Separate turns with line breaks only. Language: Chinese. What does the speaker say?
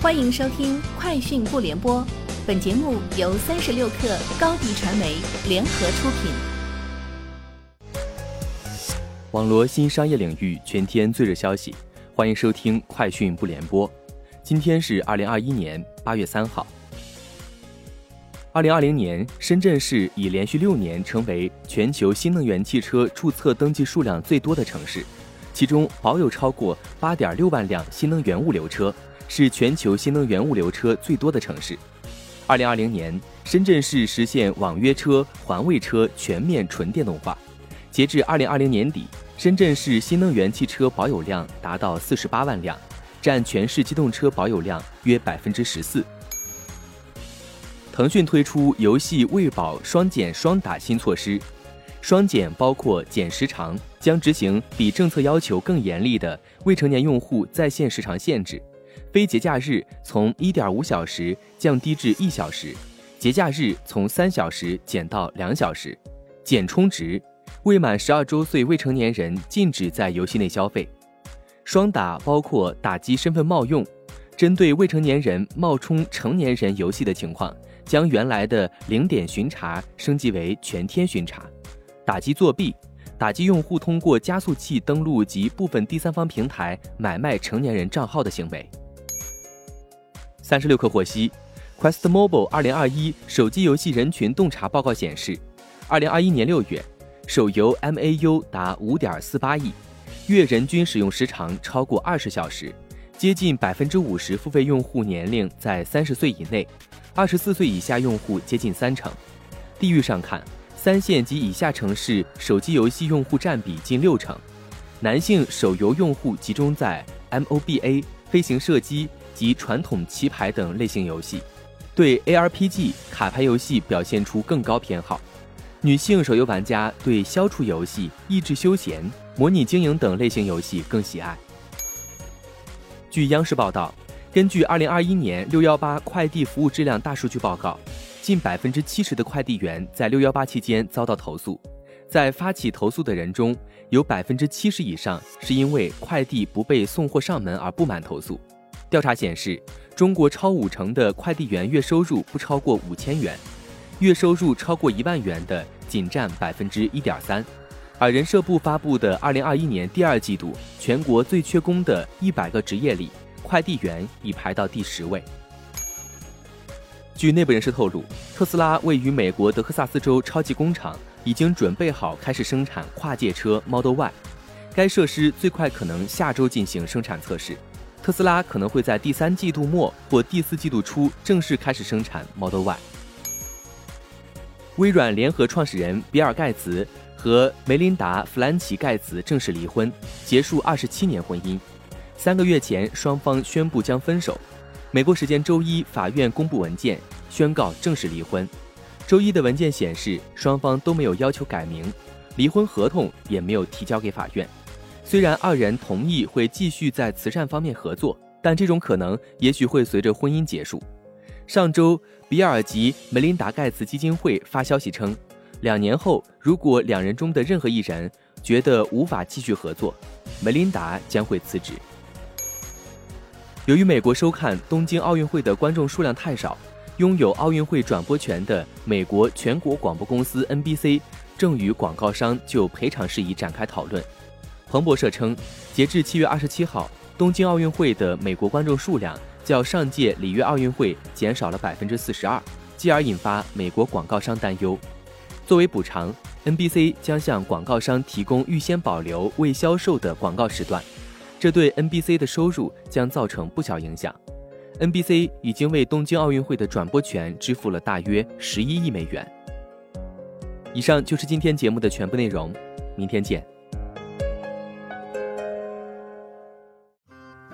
欢迎收听《快讯不联播》，本节目由三十六克高低传媒联合出品。
网罗新商业领域全天最热消息，欢迎收听《快讯不联播》。今天是二零二一年八月三号。二零二零年，深圳市已连续六年成为全球新能源汽车注册登记数量最多的城市。其中保有超过八点六万辆新能源物流车，是全球新能源物流车最多的城市。二零二零年，深圳市实现网约车、环卫车全面纯电动化。截至二零二零年底，深圳市新能源汽车保有量达到四十八万辆，占全市机动车保有量约百分之十四。腾讯推出游戏喂饱双减双打新措施。双减包括减时长，将执行比政策要求更严厉的未成年用户在线时长限制，非节假日从一点五小时降低至一小时，节假日从三小时减到两小时。减充值，未满十二周岁未成年人禁止在游戏内消费。双打包括打击身份冒用，针对未成年人冒充成年人游戏的情况，将原来的零点巡查升级为全天巡查。打击作弊，打击用户通过加速器登录及部分第三方平台买卖成年人账号的行为。三十六氪获悉，Quest Mobile 二零二一手机游戏人群洞察报告显示，二零二一年六月，手游 MAU 达五点四八亿，月人均使用时长超过二十小时，接近百分之五十付费用户年龄在三十岁以内，二十四岁以下用户接近三成。地域上看。三线及以下城市手机游戏用户占比近六成，男性手游用户集中在 MOBA、飞行射击及传统棋牌等类型游戏，对 ARPG 卡牌游戏表现出更高偏好。女性手游玩家对消除游戏、益智休闲、模拟经营等类型游戏更喜爱。据央视报道，根据2021年618快递服务质量大数据报告。近百分之七十的快递员在六幺八期间遭到投诉，在发起投诉的人中，有百分之七十以上是因为快递不被送货上门而不满投诉。调查显示，中国超五成的快递员月收入不超过五千元，月收入超过一万元的仅占百分之一点三。而人社部发布的二零二一年第二季度全国最缺工的一百个职业里，快递员已排到第十位。据内部人士透露，特斯拉位于美国德克萨斯州超级工厂已经准备好开始生产跨界车 Model Y。该设施最快可能下周进行生产测试。特斯拉可能会在第三季度末或第四季度初正式开始生产 Model Y。微软联合创始人比尔·盖茨和梅琳达·弗兰奇·盖茨正式离婚，结束二十七年婚姻。三个月前，双方宣布将分手。美国时间周一，法院公布文件，宣告正式离婚。周一的文件显示，双方都没有要求改名，离婚合同也没有提交给法院。虽然二人同意会继续在慈善方面合作，但这种可能也许会随着婚姻结束。上周，比尔及梅琳达·盖茨基金会发消息称，两年后，如果两人中的任何一人觉得无法继续合作，梅琳达将会辞职。由于美国收看东京奥运会的观众数量太少，拥有奥运会转播权的美国全国广播公司 NBC 正与广告商就赔偿事宜展开讨论。彭博社称，截至七月二十七号，东京奥运会的美国观众数量较上届里约奥运会减少了百分之四十二，继而引发美国广告商担忧。作为补偿，NBC 将向广告商提供预先保留未销售的广告时段。这对 NBC 的收入将造成不小影响。NBC 已经为东京奥运会的转播权支付了大约十一亿美元。以上就是今天节目的全部内容，明天见。